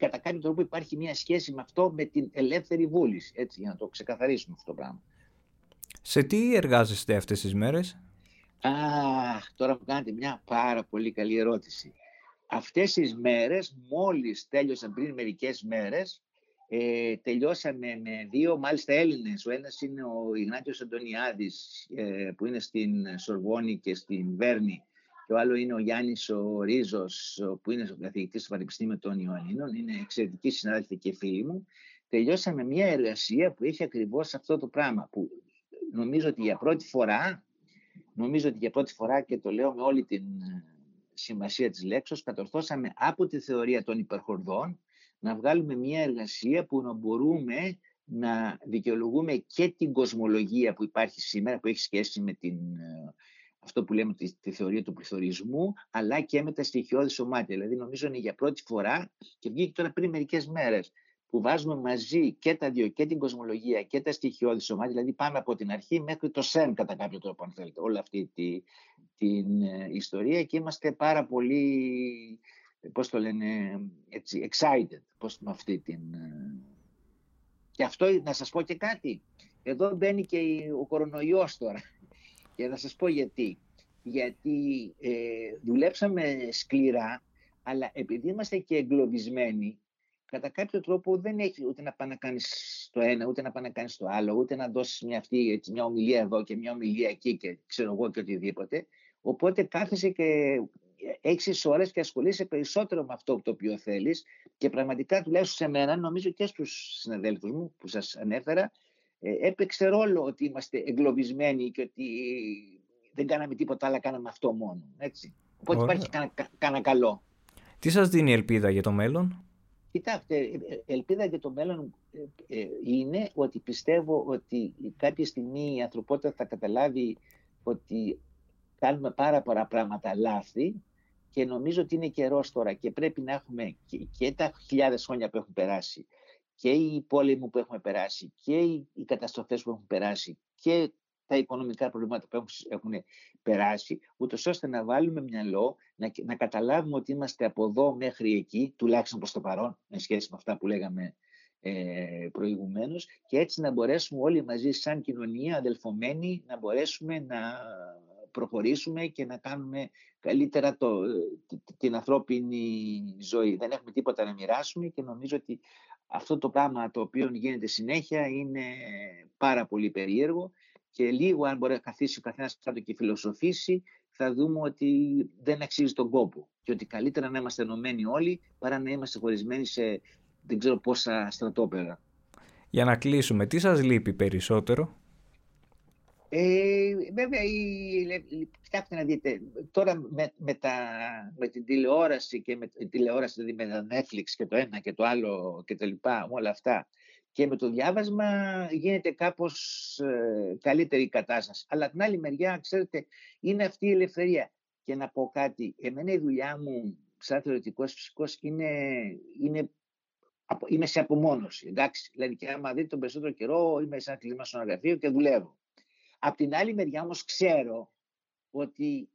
κατά κάποιο τρόπο υπάρχει μια σχέση με αυτό με την ελεύθερη βούληση, έτσι, για να το ξεκαθαρίσουμε αυτό το πράγμα. Σε τι εργάζεστε αυτές τις μέρες; Αχ, τώρα μου κάνετε μια πάρα πολύ καλή ερώτηση. Αυτές τις μέρες, μόλις τέλειωσαν πριν μερικές μέρες, ε, τελειώσαμε με δύο μάλιστα Έλληνες. Ο ένας είναι ο Ιγνάτιος Αντωνιάδης ε, που είναι στην Σορβόνη και στην Βέρνη και ο άλλο είναι ο Γιάννης ο Ρίζος, που είναι ο καθηγητής του Πανεπιστήμιου των Ιωαννίνων. Είναι εξαιρετική συνάδελφοι και φίλοι μου. Τελειώσαμε μια εργασία που έχει ακριβώς αυτό το πράγμα. Που νομίζω ότι για πρώτη φορά, νομίζω ότι για πρώτη φορά και το λέω με όλη την ε, σημασία της λέξης, κατορθώσαμε από τη θεωρία των υπερχορδών να βγάλουμε μια εργασία που να μπορούμε να δικαιολογούμε και την κοσμολογία που υπάρχει σήμερα, που έχει σχέση με την ε, αυτό που λέμε τη, τη θεωρία του πληθωρισμού, αλλά και με τα στοιχειώδη σωμάτια. Δηλαδή, νομίζω είναι για πρώτη φορά και βγήκε τώρα πριν μερικές μέρες που βάζουμε μαζί και τα δύο, και την κοσμολογία και τα στοιχειώδη σωμάτια, δηλαδή πάμε από την αρχή μέχρι το ΣΕΝ κατά κάποιο τρόπο, αν θέλετε, όλη αυτή τη, την ε, ιστορία και είμαστε πάρα πολύ, πώς το λένε, έτσι, excited, πώς, με αυτή την... Ε, και αυτό, να σας πω και κάτι, εδώ μπαίνει και ο κορονοϊός τώρα. Και θα σας πω γιατί. Γιατί ε, δουλέψαμε σκληρά, αλλά επειδή είμαστε και εγκλωβισμένοι, κατά κάποιο τρόπο δεν έχει ούτε να πάει να κάνεις το ένα, ούτε να πάει να κάνεις το άλλο, ούτε να δώσεις μια, αυτή, έτσι, μια ομιλία εδώ και μια ομιλία εκεί και ξέρω εγώ και οτιδήποτε. Οπότε κάθεσαι και έξι ώρες και ασχολείσαι περισσότερο με αυτό το οποίο θέλεις. Και πραγματικά τουλάχιστον σε μένα, νομίζω και στους συναδέλφους μου που σας ανέφερα, ε, έπαιξε ρόλο ότι είμαστε εγκλωβισμένοι και ότι δεν κάναμε τίποτα αλλά κάναμε αυτό μόνο. Έτσι. Οπότε υπάρχει κανένα καλό. Τι σας δίνει ελπίδα για το μέλλον; Κοιτάξτε, ε, ε, ελπίδα για το μέλλον είναι ότι πιστεύω ότι κάποια στιγμή η ανθρωπότητα θα καταλάβει ότι κάνουμε πάρα πολλά πράγματα λάθη και νομίζω ότι είναι καιρός τώρα και πρέπει να έχουμε και, και τα χιλιάδες χρόνια που έχουν περάσει και οι πόλεμοι που έχουμε περάσει και οι καταστροφές που έχουν περάσει και τα οικονομικά προβλήματα που έχουν περάσει, ούτως ώστε να βάλουμε μυαλό, να, να καταλάβουμε ότι είμαστε από εδώ μέχρι εκεί, τουλάχιστον προς το παρόν, με σχέση με αυτά που λέγαμε ε, προηγουμένως, και έτσι να μπορέσουμε όλοι μαζί σαν κοινωνία αδελφομένοι να μπορέσουμε να προχωρήσουμε και να κάνουμε καλύτερα το, την ανθρώπινη ζωή. Δεν έχουμε τίποτα να μοιράσουμε και νομίζω ότι αυτό το πράγμα το οποίο γίνεται συνέχεια είναι πάρα πολύ περίεργο και λίγο αν μπορεί να καθίσει ο καθένας κάτω και φιλοσοφήσει θα δούμε ότι δεν αξίζει τον κόπο και ότι καλύτερα να είμαστε ενωμένοι όλοι παρά να είμαστε χωρισμένοι σε δεν ξέρω πόσα στρατόπεδα. Για να κλείσουμε, τι σας λείπει περισσότερο; Ε, βέβαια, η, κοιτάξτε να δείτε, τώρα με, με, τα, με την τηλεόραση και με την τηλεόραση, δηλαδή με το Netflix και το ένα και το άλλο και τα λοιπά, όλα αυτά, και με το διάβασμα γίνεται κάπως ε, καλύτερη η κατάσταση. Αλλά την άλλη μεριά, ξέρετε, είναι αυτή η ελευθερία. Και να πω κάτι, εμένα η δουλειά μου σαν θεωρητικός φυσικός είναι, είναι είμαι σε απομόνωση. Εντάξει, δηλαδή και άμα δείτε τον περισσότερο καιρό είμαι σε ένα κλίμα στο γραφείο και δουλεύω. Απ' την άλλη μεριά όμως ξέρω ότι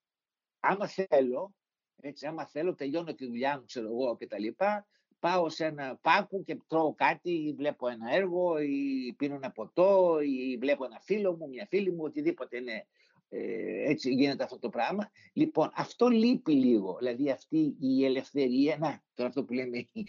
άμα θέλω, έτσι, άμα θέλω τελειώνω τη δουλειά μου, ξέρω εγώ και τα λοιπά, πάω σε ένα πάκου και τρώω κάτι ή βλέπω ένα έργο ή πίνω ένα ποτό ή βλέπω ένα φίλο μου, μια φίλη μου, οτιδήποτε είναι ε, έτσι γίνεται αυτό το πράγμα. Λοιπόν, αυτό λείπει λίγο. Δηλαδή αυτή η ελευθερία, να, τώρα αυτό που λέμε η,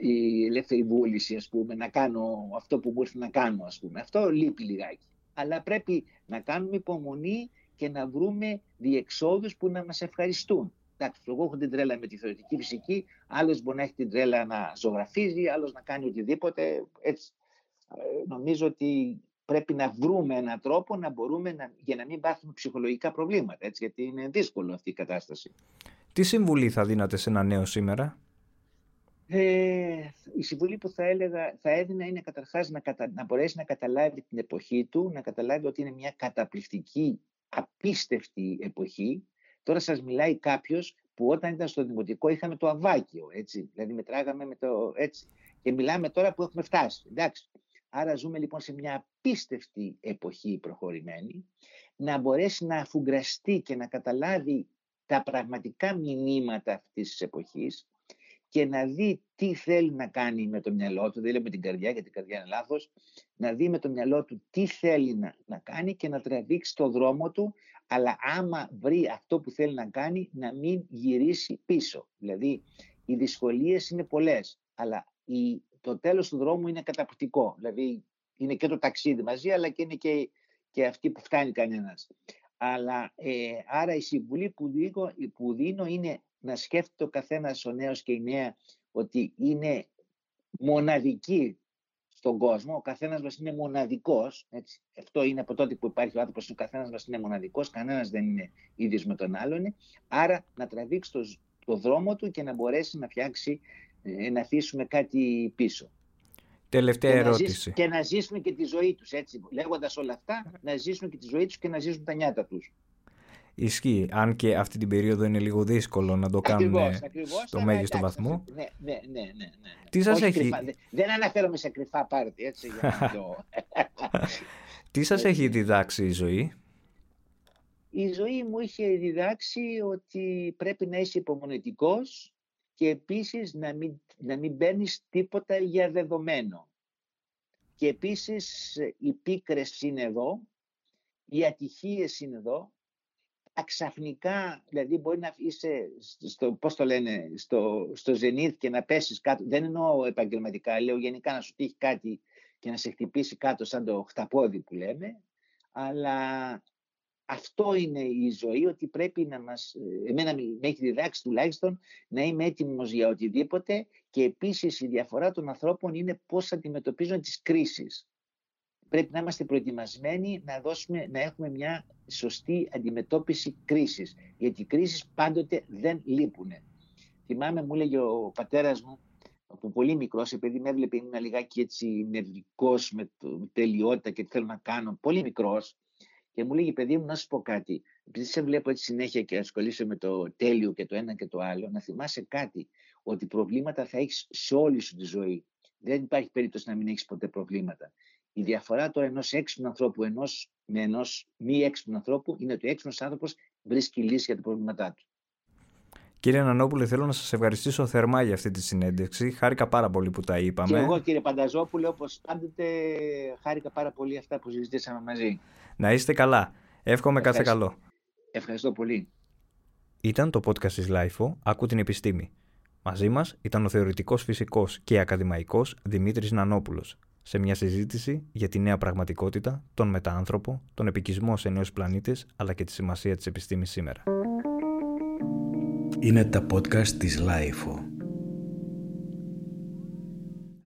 η ελεύθερη βούληση, ας πούμε, να κάνω αυτό που μπορεί να κάνω, ας πούμε. Αυτό λείπει λιγάκι. Αλλά πρέπει να κάνουμε υπομονή και να βρούμε διεξόδους που να μας ευχαριστούν. Εντάξει, εγώ έχω την τρέλα με τη θεωρητική φυσική, άλλος μπορεί να έχει την τρέλα να ζωγραφίζει, άλλος να κάνει οτιδήποτε. Έτσι. Ε, νομίζω ότι πρέπει να βρούμε έναν τρόπο να μπορούμε να, για να μην υπάρχουν ψυχολογικά προβλήματα, έτσι, γιατί είναι δύσκολο αυτή η κατάσταση. Τι συμβουλή θα δίνατε σε ένα νέο σήμερα; Ε, η συμβουλή που θα έλεγα, θα έδινα είναι καταρχάς να, να μπορέσει να καταλάβει την εποχή του, να καταλάβει ότι είναι μια καταπληκτική, απίστευτη εποχή. Τώρα σας μιλάει κάποιος που όταν ήταν στο δημοτικό είχαμε το αβάκιο, έτσι, δηλαδή μετράγαμε με το έτσι. Και μιλάμε τώρα που έχουμε φτάσει, εντάξει. Άρα ζούμε λοιπόν σε μια απίστευτη εποχή προχωρημένη, να μπορέσει να αφουγκραστεί και να καταλάβει τα πραγματικά μηνύματα αυτής της εποχής και να δει τι θέλει να κάνει με το μυαλό του, δεν λέω με την καρδιά γιατί η καρδιά είναι λάθος, να δει με το μυαλό του τι θέλει να, να κάνει και να τραβήξει το δρόμο του, αλλά άμα βρει αυτό που θέλει να κάνει, να μην γυρίσει πίσω. Δηλαδή, οι δυσκολίες είναι πολλές, αλλά η, το τέλος του δρόμου είναι καταπληκτικό. Δηλαδή είναι και το ταξίδι μαζί, αλλά και είναι και, και αυτή που φτάνει κανένας. Αλλά ε, άρα η συμβουλή που δίνω, που δίνω είναι να σκέφτεται ο καθένας ο νέος και η νέα ότι είναι μοναδική στον κόσμο. Ο καθένας μας είναι μοναδικός. Έτσι. Αυτό είναι από τότε που υπάρχει ο άνθρωπος. Ο καθένας μας είναι μοναδικός. Κανένας δεν είναι ίδιος με τον άλλον. Άρα να τραβήξει το, το δρόμο του και να μπορέσει να φτιάξει ε, να αφήσουμε κάτι πίσω. Τελευταία και ερώτηση. Να και να ζήσουν και τη ζωή τους, έτσι, λέγοντας όλα αυτά, να ζήσουν και τη ζωή τους και να ζήσουν τα νιάτα τους. Ισχύει, αν και αυτή την περίοδο είναι λίγο δύσκολο να το κάνουν στο μέγιστο βαθμό. Ναι, ναι, ναι, ναι, ναι. Τι σας έχει... Δεν αναφέρομαι σε κρυφά πάρτι, έτσι, για να το... Τι σας έχει διδάξει η ζωή; Η ζωή μου είχε διδάξει ότι πρέπει να είσαι υπομονετικός, και επίσης να μην, να μην τίποτα για δεδομένο. Και επίσης οι πίκρες είναι εδώ, οι ατυχίες είναι εδώ, αξαφνικά, δηλαδή μπορεί να είσαι, στο, πώς το λένε, στο, στο ζενήθ και να πέσεις κάτω, δεν εννοώ επαγγελματικά, λέω γενικά να σου τύχει κάτι και να σε χτυπήσει κάτω σαν το χταπόδι που λέμε, αλλά αυτό είναι η ζωή, ότι πρέπει να μας, εμένα με έχει διδάξει τουλάχιστον, να είμαι έτοιμος για οτιδήποτε και επίσης η διαφορά των ανθρώπων είναι πώς αντιμετωπίζουν τις κρίσεις. Πρέπει να είμαστε προετοιμασμένοι να, δώσουμε, να έχουμε μια σωστή αντιμετώπιση κρίσης, γιατί οι κρίσεις πάντοτε δεν λείπουν. Θυμάμαι, μου έλεγε ο πατέρας μου, από πολύ μικρός, επειδή με έβλεπε ήμουν λιγάκι έτσι νευρικός με το τελειότητα και τι θέλω να κάνω, πολύ μικρός, και μου λέγει, παιδί μου, να σου πω κάτι. Επειδή σε βλέπω έτσι συνέχεια και ασχολείσαι με το τέλειο και το ένα και το άλλο, να θυμάσαι κάτι, ότι προβλήματα θα έχεις σε όλη σου τη ζωή. Δεν υπάρχει περίπτωση να μην έχεις ποτέ προβλήματα. Η διαφορά τώρα ενός έξυπνου ανθρώπου ενός, με ενός μη έξυπνου ανθρώπου είναι ότι ο έξυπνος άνθρωπος βρίσκει λύση για τα προβλήματά του. Κύριε Νανόπουλε, θέλω να σας ευχαριστήσω θερμά για αυτή τη συνέντευξη. Χάρηκα πάρα πολύ που τα είπαμε. Και εγώ κύριε Πανταζόπουλε, όπως πάντοτε, χάρηκα πάρα πολύ αυτά που συζητήσαμε μαζί. Να είστε καλά. Εύχομαι κάθε καλό. Ευχαριστώ πολύ. Ήταν το podcast της LIFO «Άκου την επιστήμη». Μαζί μας ήταν ο θεωρητικός φυσικός και ακαδημαϊκός Δημήτρης Νανόπουλος σε μια συζήτηση για τη νέα πραγματικότητα, τον μετάανθρωπο, τον επικισμό σε νέους πλανήτες αλλά και τη σημασία της επιστήμης σήμερα. Είναι τα podcast της LIFO.